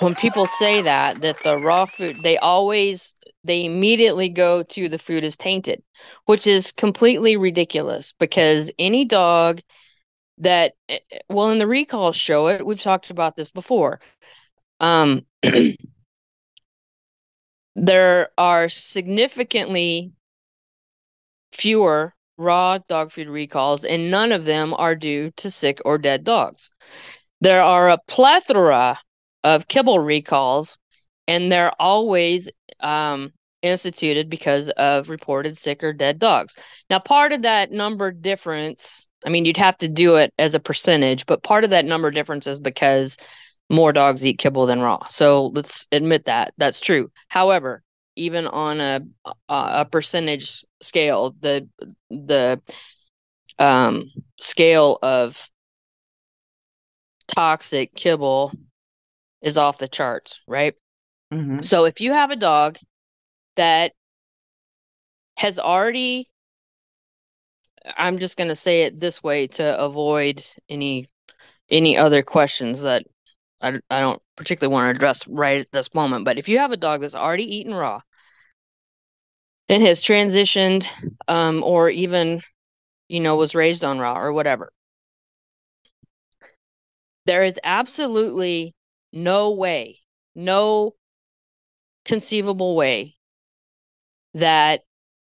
when people say that that the raw food they always they immediately go to the food is tainted which is completely ridiculous because any dog that eh, eh, well in the recall show it we've talked about this before. Um there are significantly fewer raw dog food recalls and none of them are due to sick or dead dogs. There are a plethora of kibble recalls, and they're always um, instituted because of reported sick or dead dogs. Now, part of that number difference, I mean, you'd have to do it as a percentage, but part of that number difference is because more dogs eat kibble than raw. So let's admit that that's true. However, even on a a percentage scale, the the um, scale of toxic kibble is off the charts, right? Mm-hmm. So if you have a dog that has already I'm just going to say it this way to avoid any any other questions that I, I don't particularly want to address right at this moment. But if you have a dog that's already eaten raw and has transitioned um, or even, you know, was raised on raw or whatever, there is absolutely no way, no conceivable way that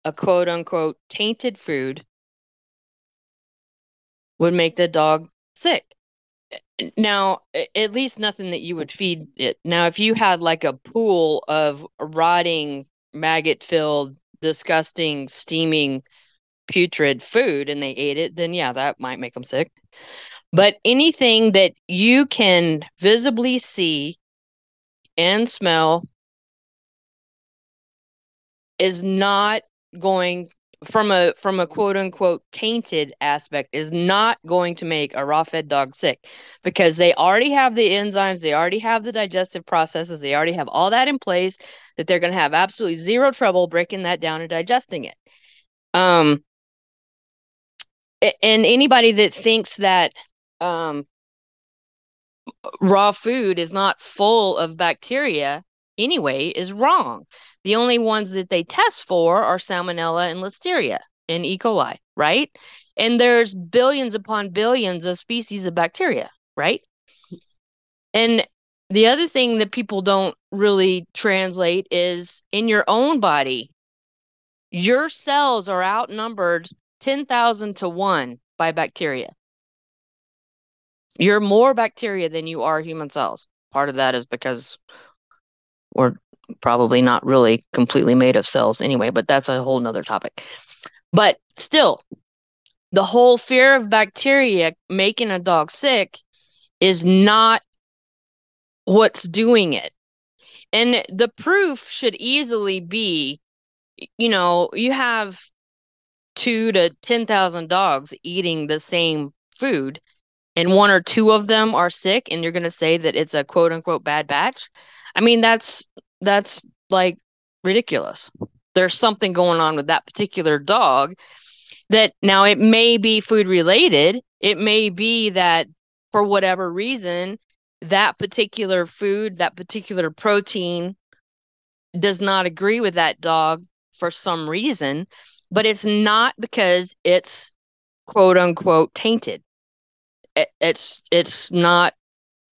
a quote unquote tainted food would make the dog sick. Now, at least nothing that you would feed it. Now, if you had like a pool of rotting, maggot filled, disgusting, steaming, putrid food and they ate it, then yeah, that might make them sick. But anything that you can visibly see and smell is not going from a from a quote unquote tainted aspect is not going to make a raw fed dog sick because they already have the enzymes they already have the digestive processes they already have all that in place that they're going to have absolutely zero trouble breaking that down and digesting it. Um and anybody that thinks that um, raw food is not full of bacteria anyway is wrong. The only ones that they test for are salmonella and listeria and E. coli, right? And there's billions upon billions of species of bacteria, right? And the other thing that people don't really translate is in your own body, your cells are outnumbered 10,000 to 1 by bacteria. You're more bacteria than you are human cells. Part of that is because we're probably not really completely made of cells anyway, but that's a whole nother topic. But still, the whole fear of bacteria making a dog sick is not what's doing it. And the proof should easily be you know, you have two to 10,000 dogs eating the same food and one or two of them are sick and you're going to say that it's a quote unquote bad batch i mean that's that's like ridiculous. There's something going on with that particular dog that now it may be food related. It may be that for whatever reason that particular food that particular protein does not agree with that dog for some reason but it's not because it's quote unquote tainted it's it's not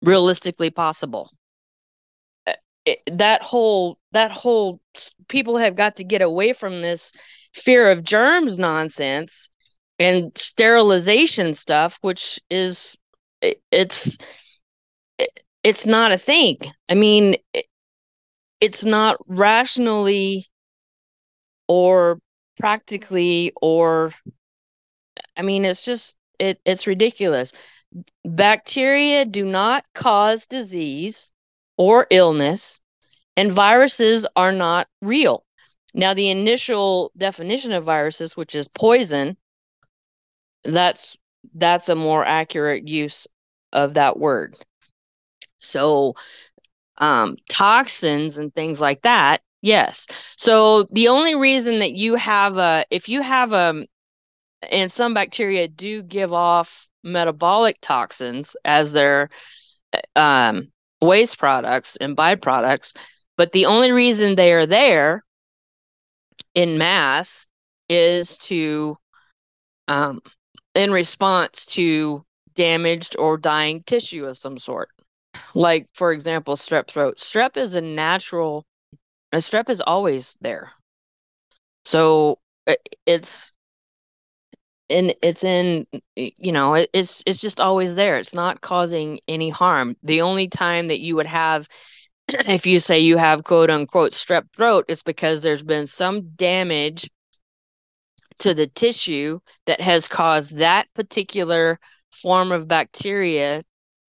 realistically possible. Uh, it, that whole that whole people have got to get away from this fear of germs nonsense and sterilization stuff which is it, it's it, it's not a thing. I mean it's not rationally or practically or i mean it's just it it's ridiculous. bacteria do not cause disease or illness, and viruses are not real. Now, the initial definition of viruses, which is poison, that's that's a more accurate use of that word. So, um, toxins and things like that, yes. So the only reason that you have a, if you have a, and some bacteria do give off metabolic toxins as their um, waste products and byproducts, but the only reason they are there in mass is to um, in response to damaged or dying tissue of some sort. Like, for example, strep throat. Strep is a natural, a strep is always there. So it's and it's in you know it's it's just always there it's not causing any harm the only time that you would have if you say you have quote unquote strep throat it's because there's been some damage to the tissue that has caused that particular form of bacteria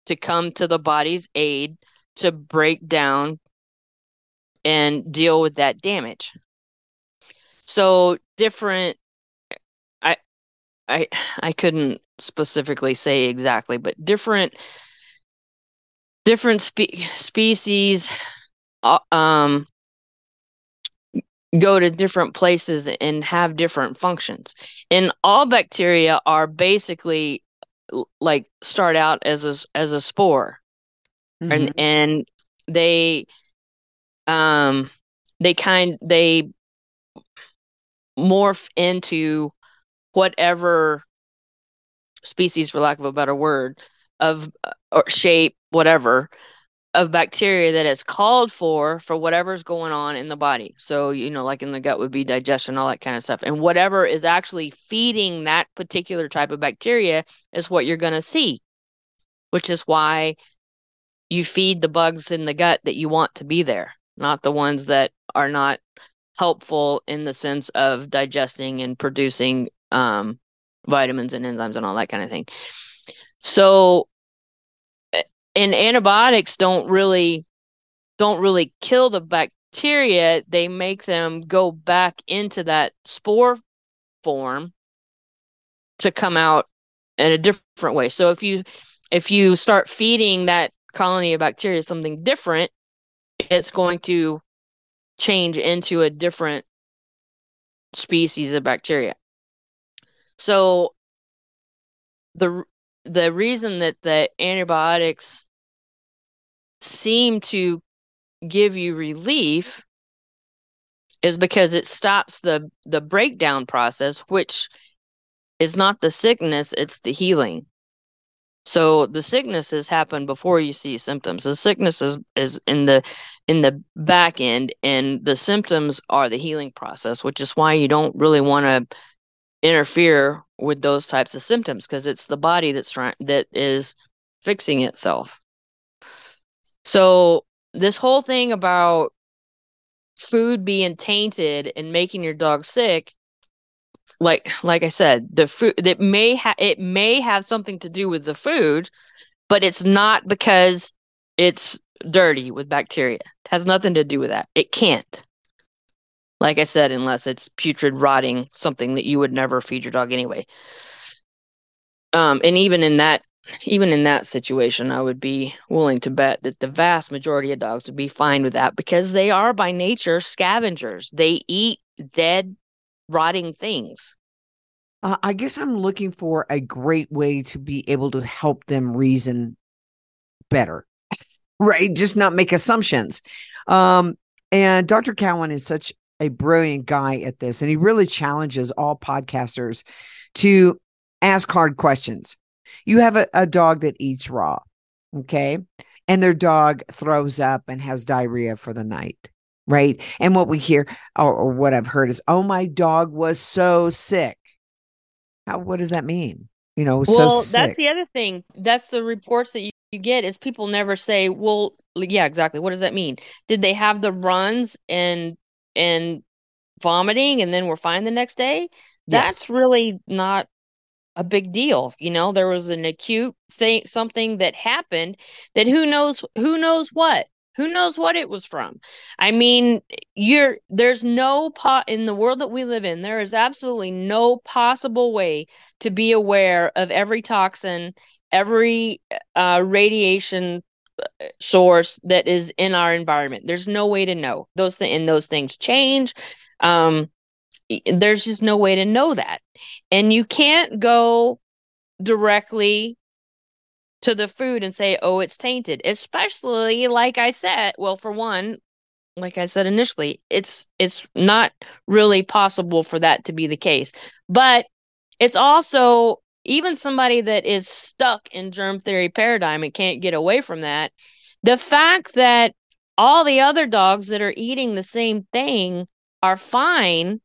to come to the body's aid to break down and deal with that damage. So different I I couldn't specifically say exactly, but different different spe- species uh, um go to different places and have different functions. And all bacteria are basically like start out as a as a spore. Mm-hmm. And and they um they kind they morph into whatever species for lack of a better word of uh, or shape whatever of bacteria that is called for for whatever's going on in the body. So, you know, like in the gut would be digestion, all that kind of stuff. And whatever is actually feeding that particular type of bacteria is what you're going to see, which is why you feed the bugs in the gut that you want to be there, not the ones that are not helpful in the sense of digesting and producing um, vitamins and enzymes and all that kind of thing. So, and antibiotics don't really don't really kill the bacteria. They make them go back into that spore form to come out in a different way. So if you if you start feeding that colony of bacteria something different it's going to change into a different species of bacteria so the the reason that the antibiotics seem to give you relief is because it stops the the breakdown process which is not the sickness it's the healing. So the sicknesses happen before you see symptoms. The sickness is, is in the in the back end and the symptoms are the healing process which is why you don't really want to interfere with those types of symptoms because it's the body that's trying that is fixing itself. So this whole thing about food being tainted and making your dog sick like like i said the food that may have it may have something to do with the food but it's not because it's dirty with bacteria. It has nothing to do with that. It can't like i said unless it's putrid rotting something that you would never feed your dog anyway um and even in that even in that situation, I would be willing to bet that the vast majority of dogs would be fine with that because they are by nature scavengers. They eat dead, rotting things. Uh, I guess I'm looking for a great way to be able to help them reason better, right? Just not make assumptions. Um, and Dr. Cowan is such a brilliant guy at this, and he really challenges all podcasters to ask hard questions you have a, a dog that eats raw, okay? And their dog throws up and has diarrhea for the night, right? And what we hear or, or what I've heard is, oh, my dog was so sick. How, what does that mean? You know, well, so that's the other thing. That's the reports that you, you get is people never say, well, yeah, exactly. What does that mean? Did they have the runs and and vomiting and then we're fine the next day? That's yes. really not a big deal. You know, there was an acute thing, something that happened that who knows, who knows what, who knows what it was from. I mean, you're there's no pot in the world that we live in. There is absolutely no possible way to be aware of every toxin, every uh, radiation source that is in our environment. There's no way to know those things, and those things change. Um, there's just no way to know that. And you can't go directly to the food and say, oh, it's tainted, especially like I said, well, for one, like I said initially, it's it's not really possible for that to be the case. But it's also even somebody that is stuck in germ theory paradigm and can't get away from that. The fact that all the other dogs that are eating the same thing are fine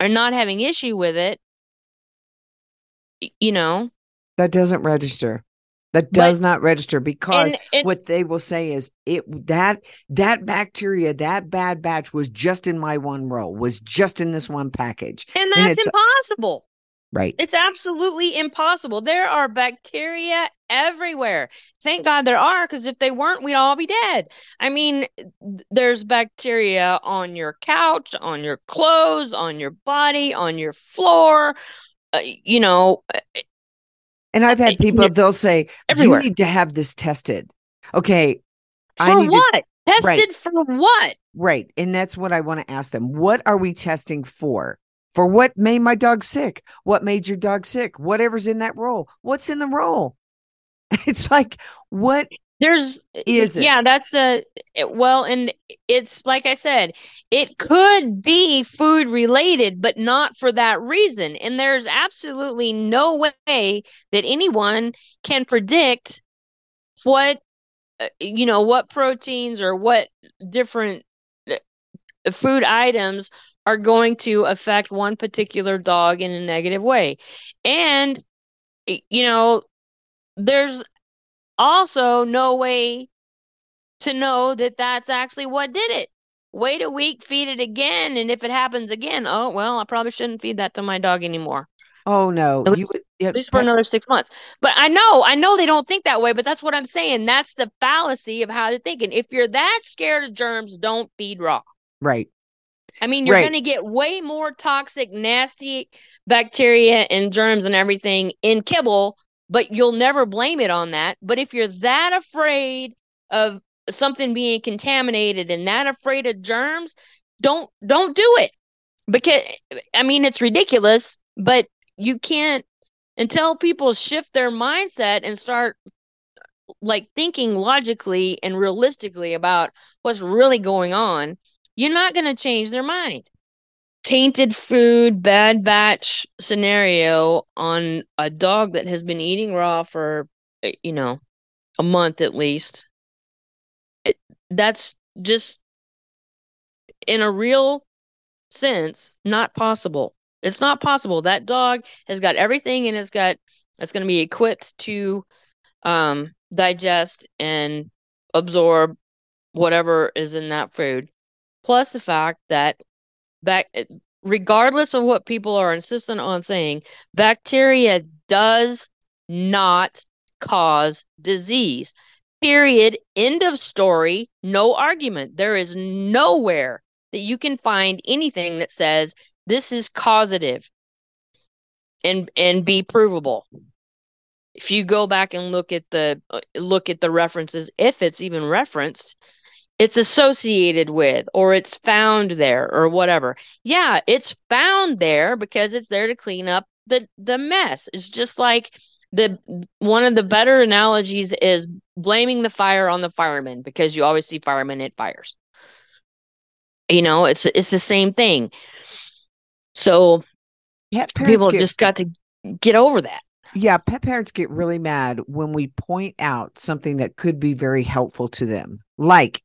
are not having issue with it you know? That doesn't register. That does But- not register because and, and what they will say is it that that bacteria that bad batch was just in my one row was just in this one package. And and that's it's- impossible right. It's absolutely impossible. There are bacteria everywhere. Thank god there are because if they weren't we'd all be dead. I mean there's bacteria on your couch on your clothes on your body on your floor uh, you know and i've had Uh, people they'll say everywhere. you need to have this tested. Okay I for need to- what? Tested right. for what? Right and that's what i want to ask them. What are we testing for for what made my dog sick what made your dog sick whatever's in that roll what's in the roll it's like what There's Is it? yeah, that's a well, and it's like I said, it could be food related, but not for that reason. And there's absolutely no way that anyone can predict what uh, you know what proteins or what different uh, food items are going to affect one particular dog in a negative way. And you know, there's also no way to know that that's actually what did it. Wait a week, feed it again, and if it happens again, oh well, I probably shouldn't feed that to my dog anymore. oh no At you would yeah, At least for another six months. But I know, I know they don't think that way, but that's what I'm saying. That's the fallacy of how they're thinking. If you're that scared of germs, don't feed raw. right I mean, you're Right. going to get way more toxic, nasty bacteria and germs and everything in kibble, but you'll never blame it on that. But if you're that afraid of something being contaminated and that afraid of germs, don't don't do it. Because I mean, it's ridiculous, but you can't until people shift their mindset and start like thinking logically and realistically about what's really going on, you're not going to change their mind. Tainted food, bad batch scenario on a dog that has been eating raw for, uh, you know, a month at least. It, that's just, in a real sense, not possible. It's not possible. That dog has got everything and it's got, it's going to be equipped to um, digest and absorb whatever is in that food. Plus the fact that back regardless of what people are insistent on saying, bacteria does not cause disease. Period. End of story. No argument. There is nowhere that you can find anything that says this is causative and and be provable if you go back and look at the uh, look at the references if it's even referenced it's associated with or it's found there or whatever. Yeah it's found there because it's there to clean up the the mess. It's just like the one of the better analogies is blaming the fire on the firemen because you always see firemen at fires. You know it's it's the same thing. So parents people get, just got to get over that. Yeah pet parents get really mad when we point out something that could be very helpful to them. Like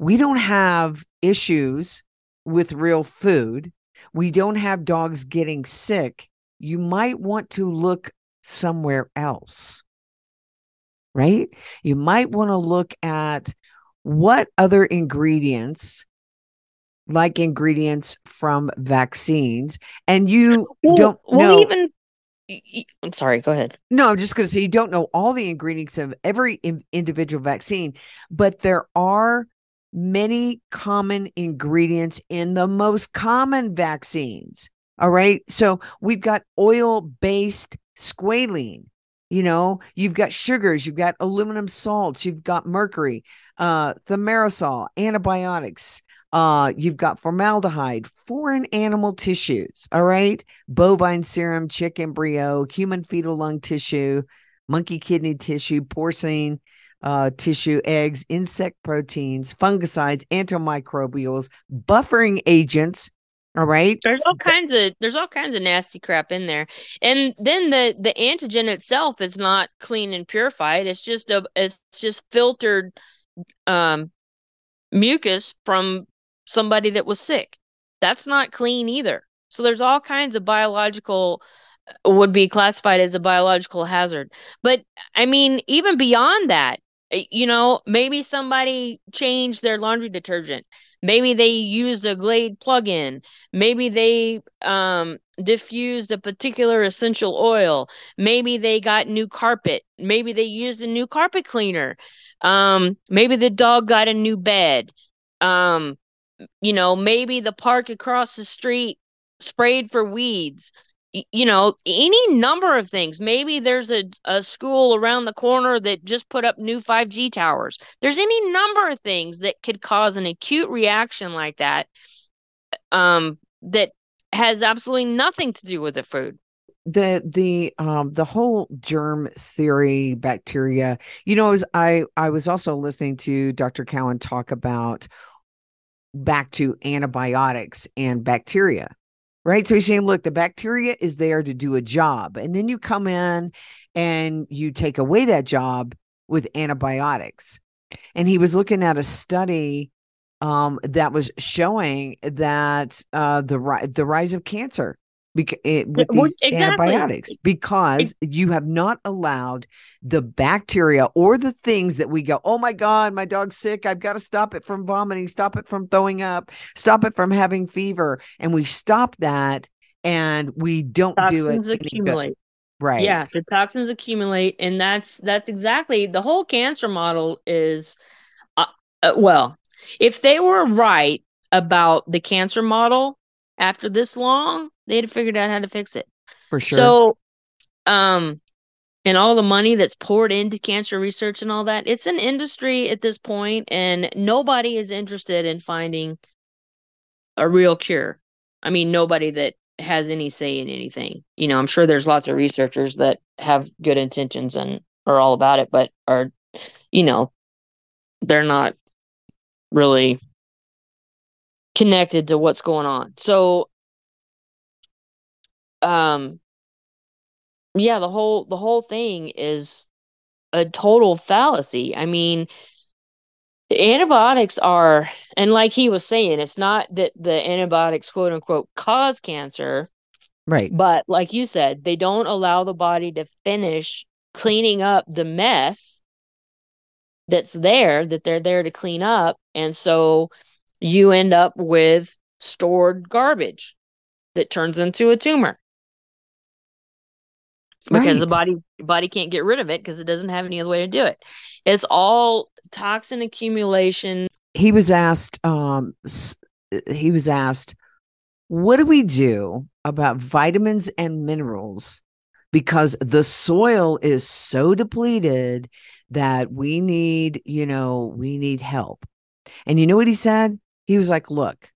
we don't have issues with real food we don't have dogs getting sick you might want to look somewhere else right you might want to look at what other ingredients like ingredients from vaccines, and you Well, don't well, know. even. I'm sorry. Go ahead. No, I'm just going to say you don't know all the ingredients of every individual vaccine, but there are many common ingredients in the most common vaccines. All right. So we've got oil based squalene. You know, you've got sugars, you've got aluminum salts, you've got mercury, uh, thimerosal, antibiotics, uh, you've got formaldehyde, foreign animal tissues. All right bovine serum, chick embryo, human fetal lung tissue, monkey kidney tissue, porcine uh, tissue, eggs, insect proteins, fungicides, antimicrobials, buffering agents. All right. There's all kinds of there's all kinds of nasty crap in there, and then the the antigen itself is not clean and purified. It's just a it's just filtered um mucus from somebody that was sick. That's not clean either. So there's all kinds of biological would be classified as a biological hazard. But I mean, even beyond that, you know, maybe somebody changed their laundry detergent. Maybe they used a Glade plug-in. Maybe they um, diffused a particular essential oil. Maybe they got new carpet. Maybe they used a new carpet cleaner. Um, maybe the dog got a new bed. Um, you know, maybe the park across the street sprayed for weeds you know any number of things. Maybe there's a, a school around the corner that just put up new 5g towers. There's any number of things that could cause an acute reaction like that um that has absolutely nothing to do with the food. The the um the whole germ theory bacteria you know as i i was also listening to dr cowan talk about back to antibiotics and bacteria right? So he's saying look the bacteria is there to do a job. And then you come in and you take away that job with antibiotics. And he was looking at a study um, that was showing that uh, the ri- the rise of cancer bec- it, with these exactly. antibiotics because you have not allowed the bacteria or the things that we go, oh my god, my dog's sick, I've got to stop it from vomiting, stop it from throwing up, stop it from having fever, and we stop that and we don't do it toxins accumulate. Right. Yeah the toxins accumulate and that's that's exactly the whole cancer model is uh, uh, well if they were right about the cancer model after this long they'd have figured out how to fix it. For sure. So um and all the money that's poured into cancer research and all that it's an industry at this point and nobody is interested in finding a real cure. I mean nobody that has any say in anything. You know i'm sure there's lots of researchers that have good intentions and are all about it but are you know they're not really connected to what's going on. So um yeah the whole the whole thing is a total fallacy. I mean antibiotics are and like he was saying it's not that the antibiotics quote unquote cause cancer right. but like you said they don't allow the body to finish cleaning up the mess that's there that they're there to clean up and so you end up with stored garbage that turns into a tumor because the body body can't get rid of it because it doesn't have any other way to do it. It's all toxin accumulation. he was asked um he was asked what do we do about vitamins and minerals? Because the soil is so depleted that we need you know we need help. And you know what he said? He was like look.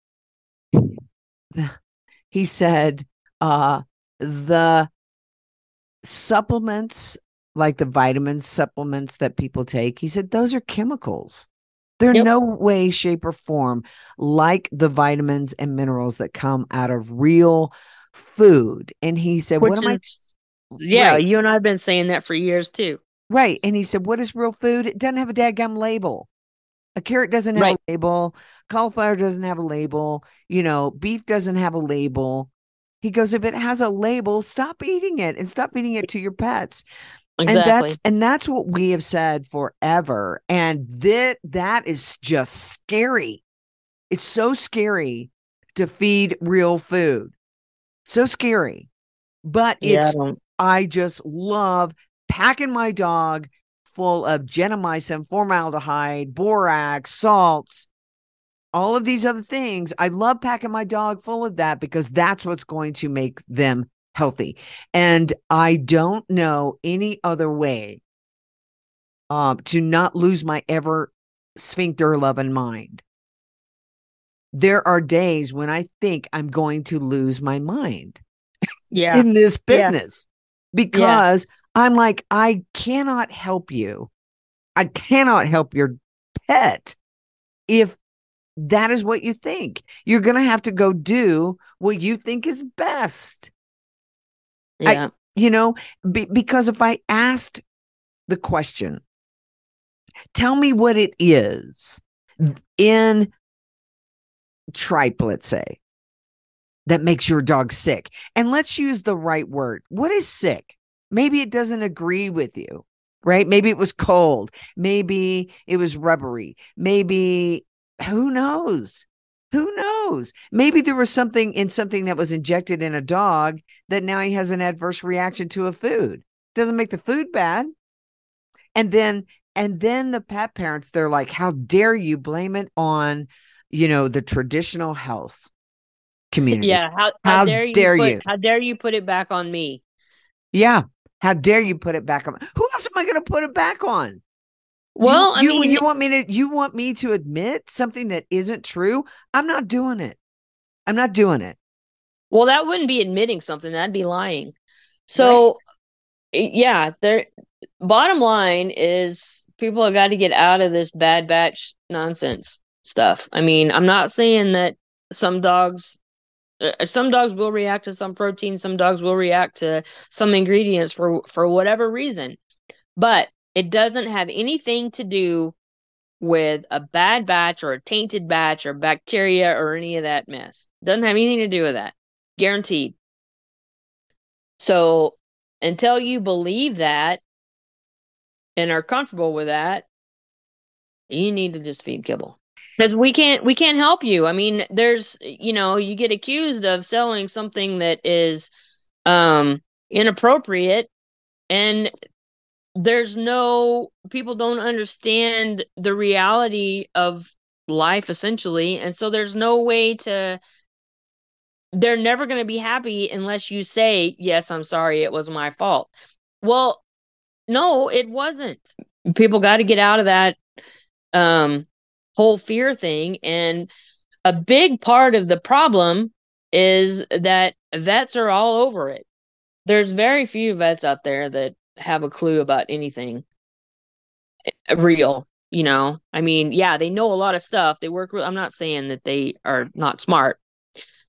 He said uh the supplements like the vitamin supplements that people take he said those are chemicals they're Yep. no way shape or form like the vitamins and minerals that come out of real food and he said Which what am i is, yeah, Right. you and I've been saying that for years too. Right. And he said, What is real food? It doesn't have a dadgum label. A carrot doesn't have Right. a label. Cauliflower doesn't have a label. You know, beef doesn't have a label. He goes, If it has a label, stop eating it and stop feeding it to your pets. Exactly. And that's and that's what we have said forever. And that that is just scary. It's so scary to feed real food. So scary. But Yeah, I it's don't- I just love packing my dog full of gentamicin, formaldehyde, borax, salts, all of these other things. I love packing my dog full of that because that's what's going to make them healthy. And I don't know any other way um, to not lose my ever sphincter loving mind. There are days when I think I'm going to lose my mind yeah. in this Yeah. business because I'm like, I cannot help you. I cannot help your pet if that is what you think. You're going to have to go do what you think is best. I- yeah. You know, be, because if I asked the question, tell me what it is in tripe, let's say, that makes your dog sick. And let's use the right word. What is sick? Maybe it doesn't agree with you, right? Maybe it was cold. Maybe it was rubbery. Maybe who knows? Who knows? Maybe there was something in something that was injected in a dog that now he has an adverse reaction to a food. Doesn't make the food bad. And then and then the pet parents they're like how dare you blame it on you know the traditional health community. Yeah. How, How how, dare you dare put, you. How dare you put it back on me? Yeah. How dare you put it back on? Who else am I going to put it back on? Well, you, I mean, you want me to you want me to admit something that isn't true? I'm not doing it. I'm not doing it. well, that wouldn't be admitting something. That'd be lying. So, y- yeah, there. Bottom line is, people have got to get out of this bad batch nonsense stuff. I mean, I'm not saying that some dogs, uh, some dogs will react to some protein, some dogs will react to some ingredients for for whatever reason, but it doesn't have anything to do with a bad batch or a tainted batch or bacteria or any of that mess. Doesn't have anything to do with that. Guaranteed. So until you believe that and are comfortable with that, you need to just feed kibble. Because we can't we can't help you. I mean, there's you know, you get accused of selling something that is um inappropriate and there's no people don't understand the reality of life essentially. And so there's no way to they're never going to be happy unless you say yes i'm sorry it was my fault. Well no it wasn't. People got to get out of that um whole fear thing. And a big part of the problem is that vets are all over it. There's very few vets out there that have a clue about anything eh, real you know? I mean yeah they know a lot of stuff. They work re- i'm not saying that they are not smart.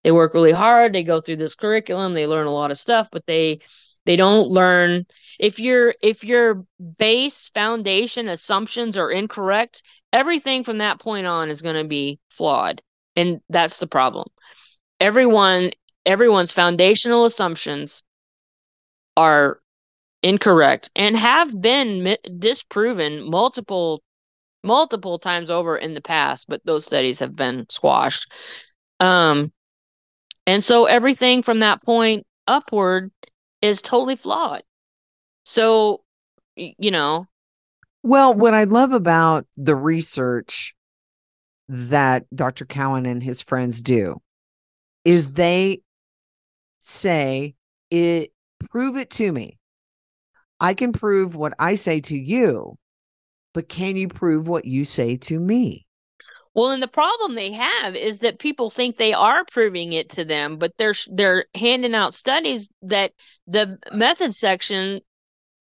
They work really hard. They go through this curriculum. They learn a lot of stuff but they they don't learn. If your if your base foundation assumptions are incorrect everything from that point on is going to be flawed and that's the problem. Everyone everyone's foundational assumptions are incorrect and have been mi- disproven multiple multiple times over in the past but those studies have been squashed um and so everything from that point upward is totally flawed so you know Well, what I love about the research that Dr. Cowan and his friends do is they say it prove it to me. I can prove what I say to you, but can you prove what you say to me? Well, and the problem they have is that people think they are proving it to them, but they're they're handing out studies that the method section,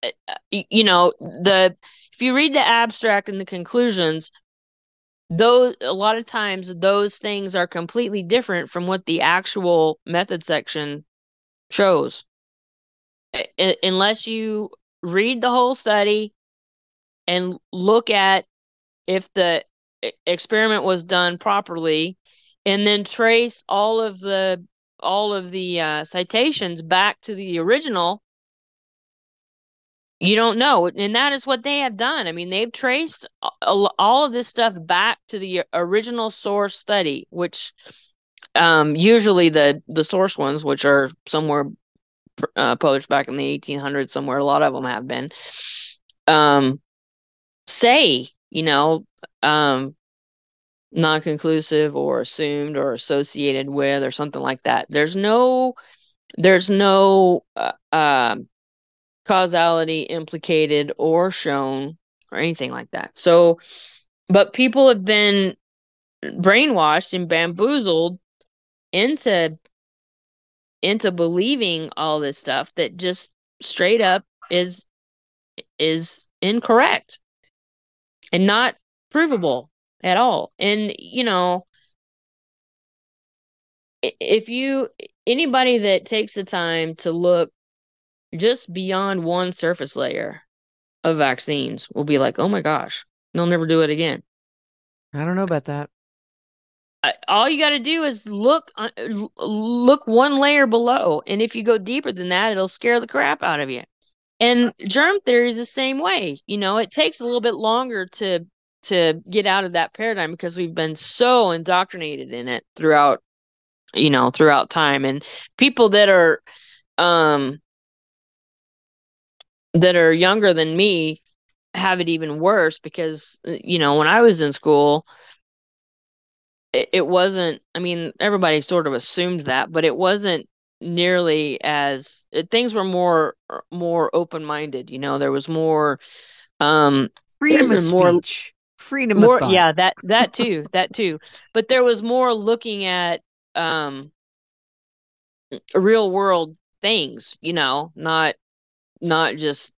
uh, y- you know, the if you read the abstract and the conclusions, those a lot of times those things are completely different from what the actual method section shows. I- unless you read the whole study and look at if the experiment was done properly and then trace all of the all of the uh, citations back to the original you don't know. And that is what they have done. I mean they've traced all of this stuff back to the original source study which um, usually the the source ones which are somewhere uh, published back in the 1800s somewhere. A lot of them have been. Um, say you know um, non-conclusive or assumed or associated with or something like that. There's no there's no uh, uh, causality implicated or shown or anything like that. So, but people have been brainwashed and bamboozled into into believing all this stuff that just straight up is is incorrect and not provable at all. And you know, if you anybody that takes the time to look just beyond one surface layer of vaccines will be like, oh my gosh, they'll never do it again. I don't know about that. All you got to do is look uh, look one layer below and if you go deeper than that it'll scare the crap out of you. And germ theory is the same way you know it takes a little bit longer to to get out of that paradigm because we've been so indoctrinated in it throughout you know throughout time. And people that are um that are younger than me have it even worse because you know when I was in school it, it wasn't I mean everybody sort of assumed that but it wasn't nearly as it, things were more more open-minded you know? There was more um freedom of more, speech. Freedom more of yeah that that too that too. But there was more looking at um real world things you know? Not not just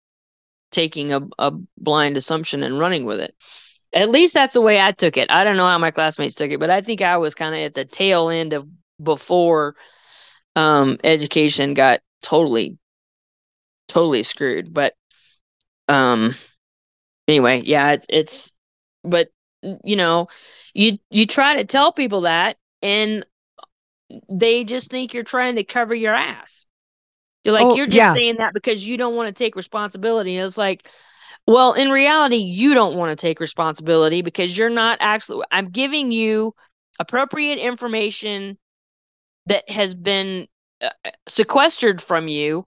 taking a, a blind assumption and running with it. At least that's the way I took it. I don't know how my classmates took it, but I think I was kind of at the tail end of before um, education got totally, totally screwed. But um, anyway, yeah, it's it's, but you know, you you try to tell people that, and they just think you're trying to cover your ass. You're like, oh, you're just yeah. saying that because you don't want to take responsibility. And it's like, well, in reality, you don't want to take responsibility because you're not actually, I'm giving you appropriate information that has been uh, uh, sequestered from you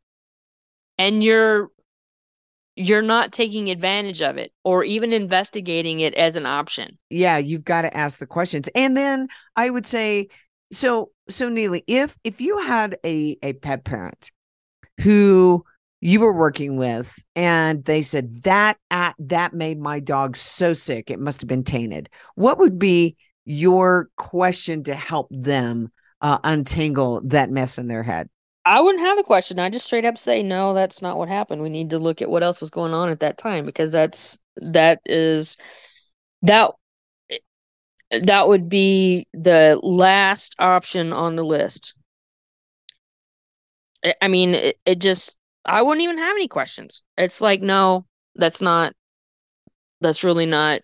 and you're you're not taking advantage of it or even investigating it as an option. Yeah, you've got to ask the questions. And then I would say so so Nealy, if if you had a a pet parent who you were working with and they said that at, that made my dog so sick it must have been tainted. What would be your question to help them uh, untangle that mess in their head? I wouldn't have a question. I just straight up say no that's not what happened. We need to look at what else was going on at that time because that's that is that that would be the last option on the list. I mean, it, it just, I wouldn't even have any questions. It's like, no, that's not, that's really not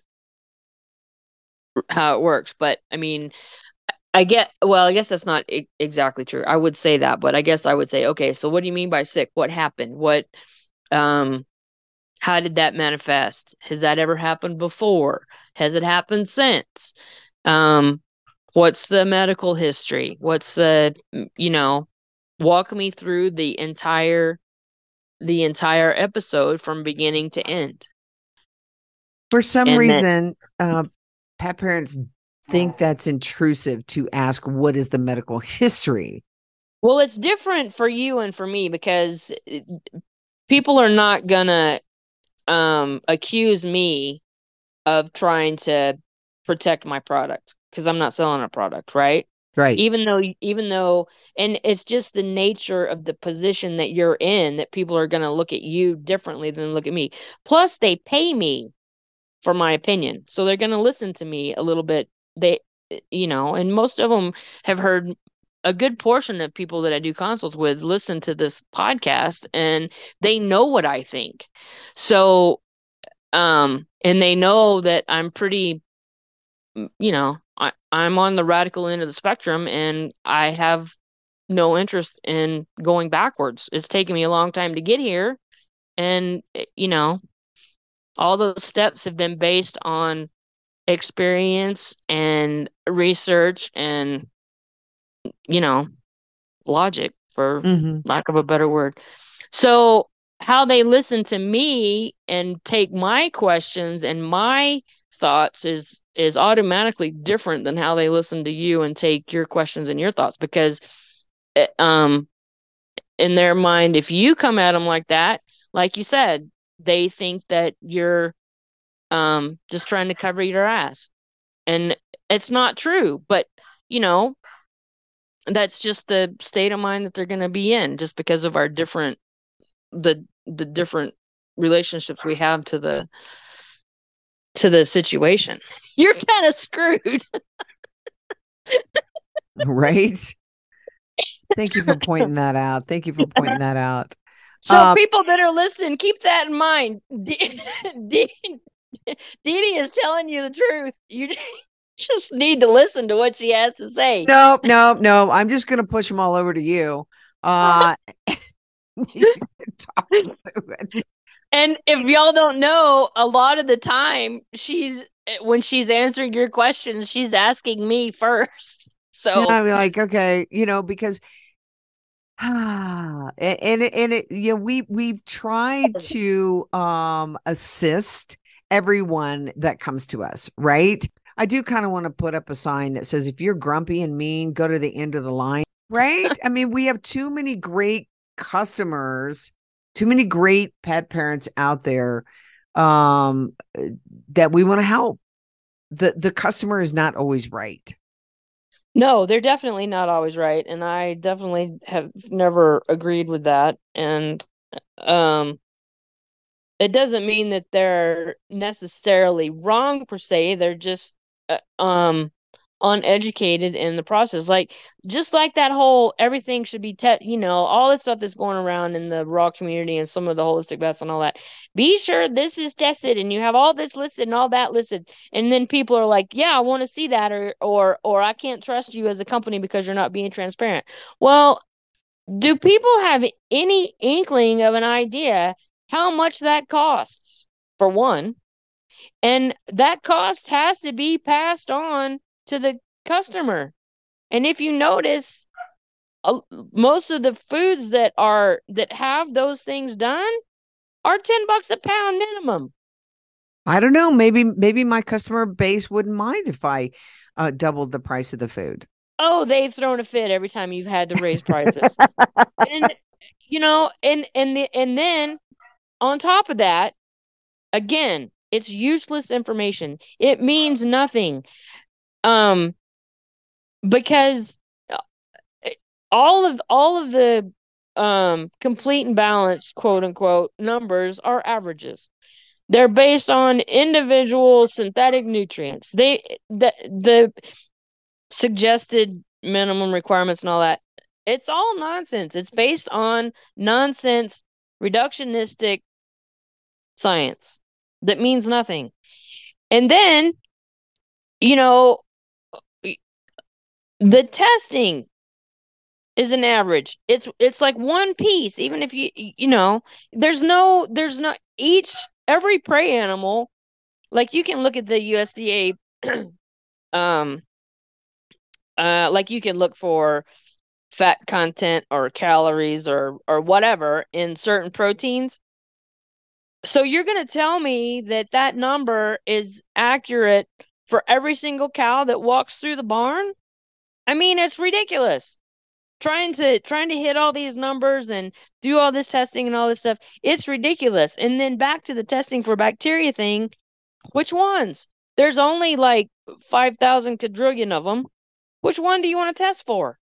how it works. But I mean, I get, well, I guess that's not I- exactly true. I would say that, but I guess I would say, okay, so what do you mean by sick? What happened? What, um, how did that manifest? Has that ever happened before? Has it happened since? Um, what's the medical history? What's the, you know, walk me through the entire the entire episode from beginning to end. For some and reason, then, uh, pet parents think that's intrusive to ask what is the medical history. Well, it's different for you and for me because people are not gonna um, accuse me of trying to protect my product because I'm not selling a product, right? Right. even though even though and it's just the nature of the position that you're in that people are going to look at you differently than look at me. Plus they pay me for my opinion so they're going to listen to me a little bit. They you know and most of them have heard a good portion of people that I do consults with listen to this podcast and they know what I think. So um and they know that I'm pretty you know, I, I'm on the radical end of the spectrum and I have no interest in going backwards. It's taken me a long time to get here. and eh, you know all those steps have been based on experience and research and you know logic for Mhm. lack of a better word so how they listen to me and take my questions and my thoughts is is automatically different than how they listen to you and take your questions and your thoughts because eh, um in their mind if you come at them like that like you said they think that you're um just trying to cover your ass. And it's not true but you know that's just the state of mind that they're going to be in just because of our different the the different relationships we have to the to the situation you're kind of screwed right? Thank you for pointing that out. Thank you for pointing that out. so Uh, people that are listening keep that in mind Dee Dee Dee is telling you the truth you just need to listen to what she has to say No, no, no. I'm just going to push them all over to you. Uh, you talk through it. And if y'all don't know, a lot of the time she's when she's answering your questions, she's asking me first. So Yeah, I'm like, okay, you know, because ah, a- and it, and it, yeah, we we've tried to um assist everyone that comes to us, right? I do kind of want to put up a sign that says if you're grumpy and mean, go to the end of the line, right? I mean, we have too many great customers, too many great pet parents out there um that we want to help. The the customer is not always right. no, they're definitely not always right, and I definitely have never agreed with that. And um, it doesn't mean that they're necessarily wrong per se. They're just uh, um uneducated in the process. Like just like that whole everything should be te- you know, all this stuff that's going around in the raw community and some of the holistic baths and all that. Be sure this is tested and you have all this listed and all that listed. And then people are like, "Yeah, I want to see that," or or or I can't trust you as a company because you're not being transparent. Well, do people have any inkling of an idea how much that costs? For one, and that cost has to be passed on to the customer. And if you notice, a- most of the foods that are that have those things done are 10 bucks a pound minimum. I don't know. Maybe maybe my customer base wouldn't mind if I uh, doubled the price of the food. Oh, they've thrown a fit every time you've had to raise prices. and you know, and and the and then on top of that, again, it's useless information. It means nothing. Um because uh, all of all of the um complete and balanced quote unquote numbers are averages. They're based on individual synthetic nutrients. They the the suggested minimum requirements and all that. It's all nonsense. It's based on nonsense reductionistic science that means nothing. And then, you know, the testing is an average. It's it's like one piece, even if you you know, there's no there's no each every prey animal, like you can look at the USDA um uh like you can look for fat content or calories or or whatever in certain proteins. So you're going to tell me that that number is accurate for every single cow that walks through the barn? I mean, it's ridiculous. Trying to trying to hit all these numbers and do all this testing and all this stuff, it's ridiculous. And then back to the testing for bacteria thing, which ones? There's only like 5,000 quadrillion of them. Which one do you want to test for?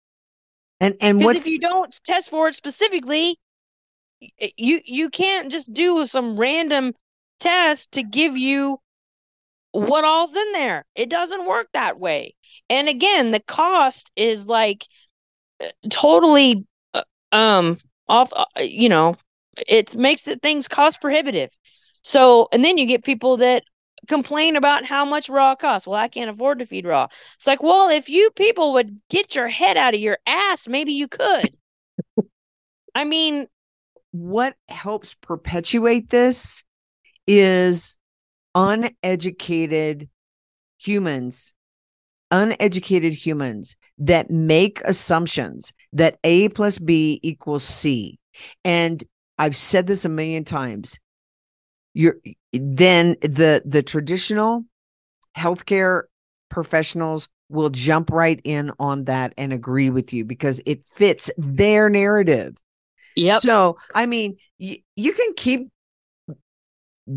And and what's if you don't test for it specifically, you you can't just do some random test to give you what all's in there. It doesn't work that way. And again, the cost is like uh, totally uh, um off uh, you know, it makes the things cost prohibitive. So, and then you get people that complain about how much raw costs. Well, I can't afford to feed raw. It's like, well, if you people would get your head out of your ass, maybe you could. I mean, what helps perpetuate this is uneducated humans, uneducated humans that make assumptions that A plus B equals C. And I've said this a million times. You're then the the traditional healthcare professionals will jump right in on that and agree with you because it fits their narrative. Yep. So, I mean, y- you can keep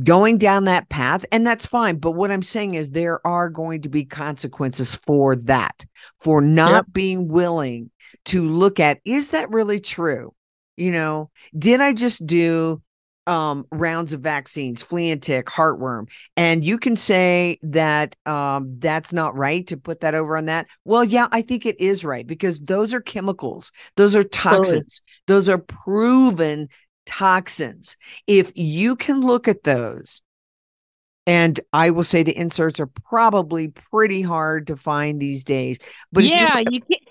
going down that path and that's fine but what i'm saying is there are going to be consequences for that for not Yep. being willing to look at is that really true? You know did i just do um rounds of vaccines flea and tick heartworm? And you can say that um that's not right to put that over on that. Well yeah i think it is right because those are chemicals. Those are toxins. Those are proven toxins if you can look at those and i will say the inserts are probably pretty hard to find these days but if you yeah, you can't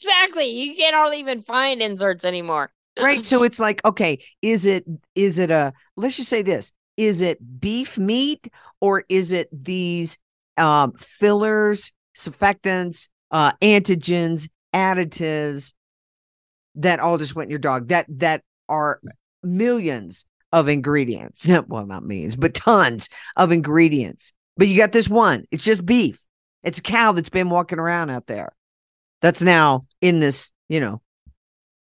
exactly. You can't even find inserts anymore. right so it's like okay is it is it a let's just say this is it beef meat or is it these um fillers surfactants uh antigens additives that all just went in your dog that that are millions of ingredients. Well not millions but tons of ingredients. But you got this one. It's just beef. It's a cow that's been walking around out there that's now in this you know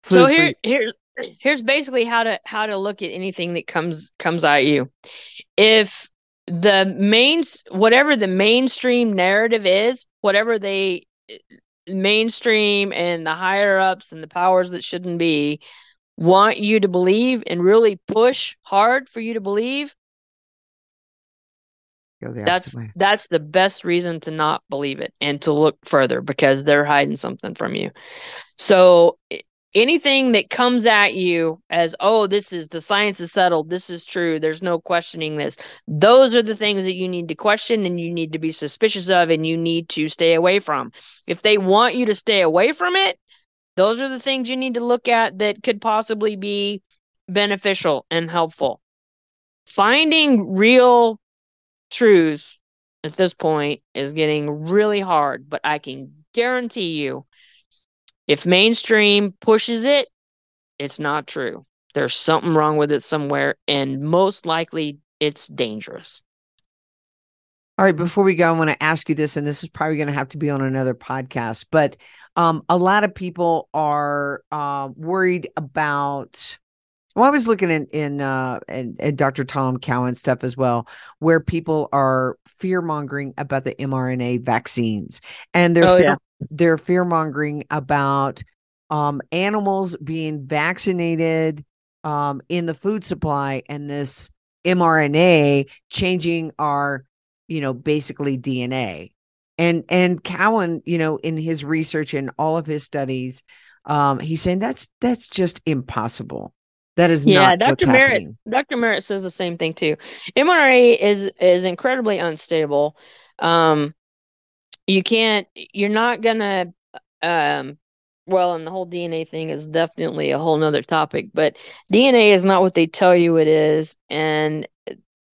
So here, here, here's basically how to how to look at anything that comes comes at you. If the main whatever the mainstream narrative is, whatever they eh, mainstream and the higher ups and the powers that shouldn't be want you to believe and really push hard for you to believe, that's way. that's the best reason to not believe it and to look further because they're hiding something from you. So anything that comes at you as oh this is the science is settled this is true there's no questioning this those are the things that you need to question and you need to be suspicious of and you need to stay away from if they want you to stay away from it those are the things you need to look at that could possibly be beneficial and helpful finding real truth at this point is getting really hard, but I can guarantee you if mainstream pushes it, it's not true. There's something wrong with it somewhere, and most likely it's dangerous. All right, before we go, I want to ask you this, and this is probably going to have to be on another podcast. But um, a lot of people are uh, worried about. Well, I was looking in in uh, and, and Dr. Tom Cowan stuff as well, where people are fear mongering about the mRNA vaccines, and they're Oh, fear- yeah. they're fear mongering about um, animals being vaccinated um, in the food supply, and this mRNA changing our you know basically dna and and cowan you know in his research and all of his studies um he's saying that's that's just impossible that is Yeah, not what's Dr. Merritt happening Dr. Merritt says the same thing too. mRNA is is incredibly unstable. Um, you can't. You're not gonna. Um, well, and the whole DNA thing is definitely a whole nother topic. But DNA is not what they tell you it is, and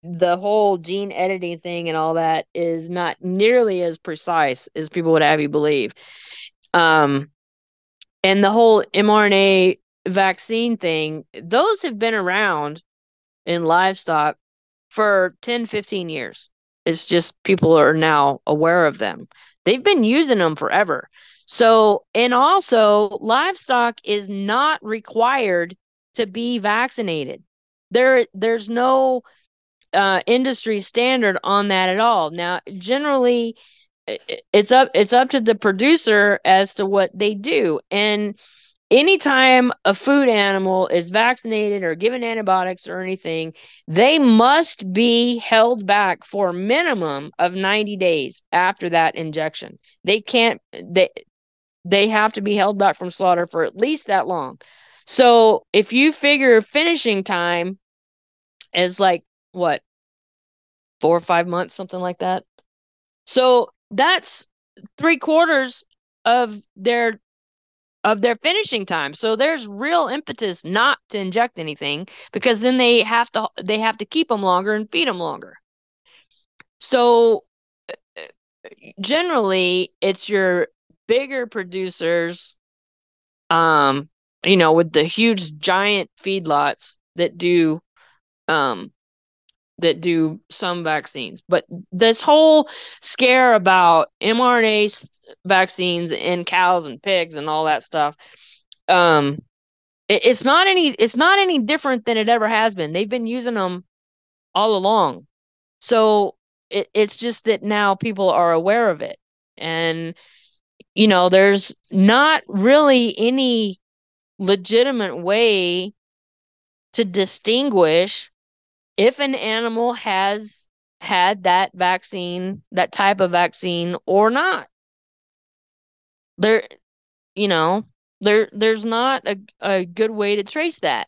the whole gene editing thing and all that is not nearly as precise as people would have you believe. Um, and the whole mRNA vaccine thing, those have been around in livestock for 10, 15 years. It's just people are now aware of them. They've been using them forever. So, and also, livestock is not required to be vaccinated. There, there's no uh, industry standard on that at all. Now, generally, it's up it's up to the producer as to what they do. And anytime a food animal is vaccinated or given antibiotics or anything, they must be held back for a minimum of 90 days after that injection. They can't they they have to be held back from slaughter for at least that long. So if you figure finishing time is like what four or five months, something like that. So that's three quarters of their of their finishing time. So there's real impetus not to inject anything because then they have to they have to keep them longer and feed them longer. So generally it's your bigger producers um you know with the huge giant feedlots that do um that do some vaccines but this whole scare about mRNA vaccines in cows and pigs and all that stuff um it, it's not any it's not any different than it ever has been. They've been using them all along. So it, it's just that now people are aware of it. And you know there's not really any legitimate way to distinguish if an animal has had that vaccine that type of vaccine or not there you know there there's not a, a good way to trace that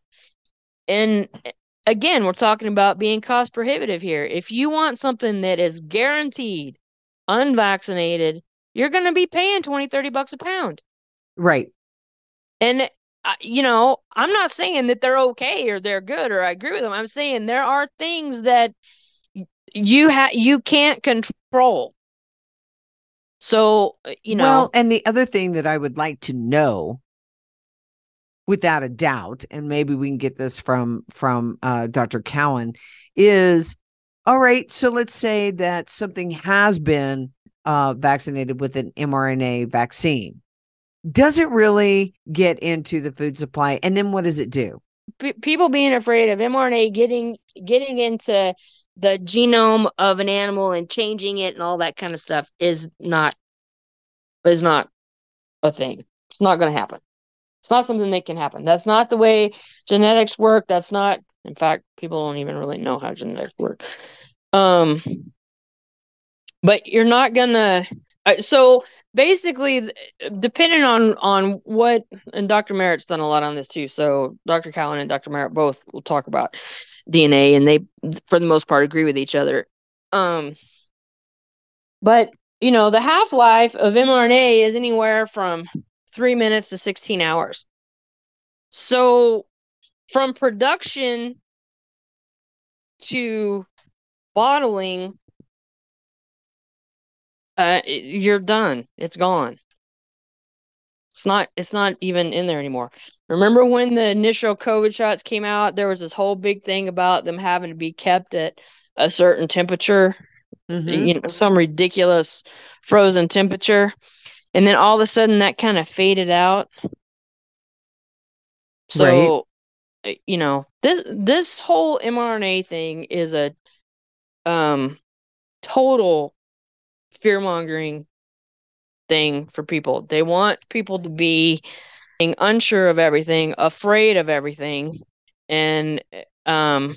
and eh, again, we're talking about being cost prohibitive here. If you want something that is guaranteed unvaccinated, you're going to be paying 20, 30 bucks a pound. Right. And, you know, I'm not saying that they're okay or they're good or I agree with them. I'm saying there are things that you have you can't control. So, you know. Well, and the other thing that I would like to know without a doubt, and maybe we can get this from from uh, Dr. Cowan, is all right. So let's say that something has been uh, vaccinated with an mRNA vaccine. Does it really get into the food supply? And then what does it do? P- people being afraid of mRNA getting getting into the genome of an animal and changing it and all that kind of stuff is not is not a thing. It's not going to happen. It's not something that can happen. That's not the way genetics work. That's not, in fact, people don't even really know how genetics work. Um, but you're not gonna. Uh, so basically, depending on on what, and Dr. Merritt's done a lot on this too. So Dr. Cowan and Dr. Merritt both will talk about DNA, and they, for the most part, agree with each other. Um, but you know, the half life of mRNA is anywhere from three minutes to 16 hours. So from production to bottling, uh, you're done. It's gone. It's not. It's not even in there anymore. Remember when the initial COVID shots came out? There was this whole big thing about them having to be kept at a certain temperature, mm-hmm. you know, some ridiculous frozen temperature and then all of a sudden that kind of faded out so right. you know this this whole mrna thing is a um total fear mongering thing for people they want people to be unsure of everything afraid of everything and um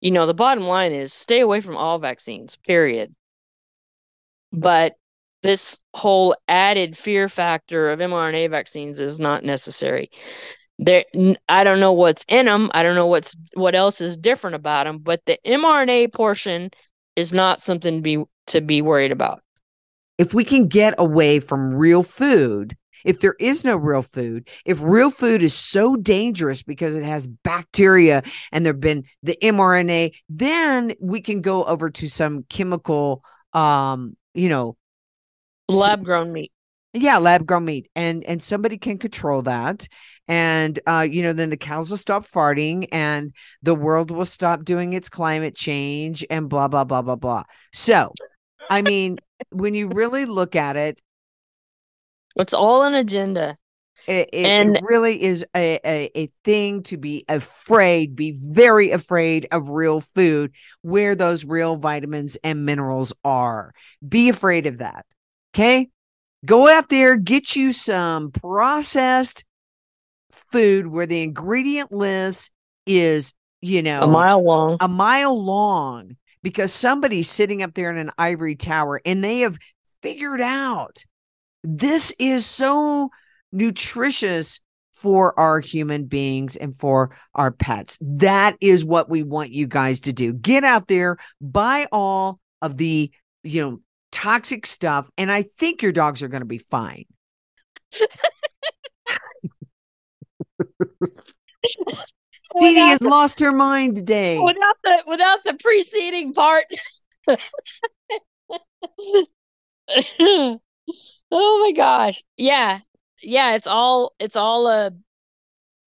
you know the bottom line is stay away from all vaccines period but this whole added fear factor of mRNA vaccines is not necessary. There, I don't know what's in them. I don't know what's what else is different about them, but the mRNA portion is not something to be to be worried about. If we can get away from real food, if there is no real food, if real food is so dangerous because it has bacteria and there've been the mRNA, then we can go over to some chemical um, you know, lab grown meat yeah lab grown meat and and somebody can control that and uh you know then the cows will stop farting and the world will stop doing its climate change and blah blah blah blah blah so i mean when you really look at it it's all an agenda it, it, and it really is a, a, a thing to be afraid be very afraid of real food where those real vitamins and minerals are be afraid of that Okay. Go out there, get you some processed food where the ingredient list is, you know, a mile long. A mile long because somebody's sitting up there in an ivory tower and they have figured out this is so nutritious for our human beings and for our pets. That is what we want you guys to do. Get out there, buy all of the, you know, toxic stuff, and I think your dogs are going to be fine. DeDe has the- lost her mind today. without the without the preceding part. oh my gosh. Yeah. Yeah, it's all it's all a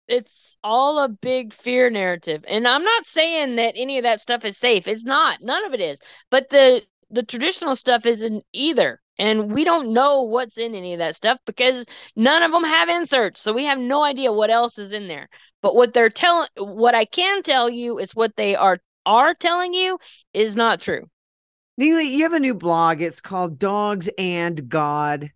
it's all a big fear narrative. And I'm not saying that any of that stuff is safe. It's not. None of it is. But the the traditional stuff isn't either. And we don't know what's in any of that stuff because none of them have inserts. So we have no idea what else is in there. But what they're telling what I can tell you is what they are are telling you is not true. Nealy, you have a new blog. It's called Dogs and God,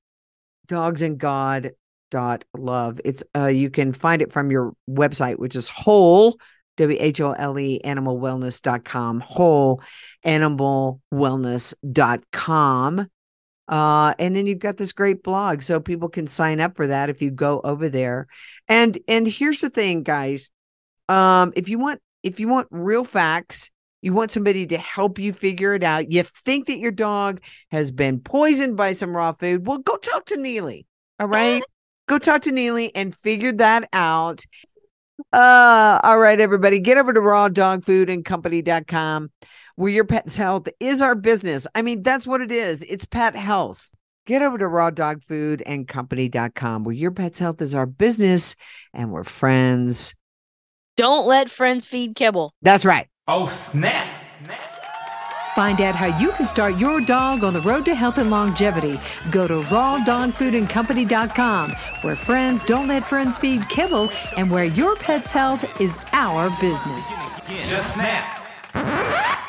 Dogs and God dot love. It's uh you can find it from your website, which is whole W-H-O-L-E animalwellness.com, whole animalwellness.com. Uh, and then you've got this great blog. So people can sign up for that if you go over there. And and here's the thing, guys. Um, if you want if you want real facts, you want somebody to help you figure it out. You think that your dog has been poisoned by some raw food. Well, go talk to Nealy. All right. go talk to Nealy and figure that out. Uh, all right, everybody, get over to rawdogfoodandcompany.com where your pet's health is our business. I mean, that's what it is. It's pet health. Get over to rawdogfoodandcompany.com where your pet's health is our business and we're friends. Don't let friends feed kibble. That's right. Oh, snap. Snap. Find out how you can start your dog on the road to health and longevity. Go to rawdogfoodandcompany.com, where friends don't let friends feed kibble and where your pet's health is our business. Just snap.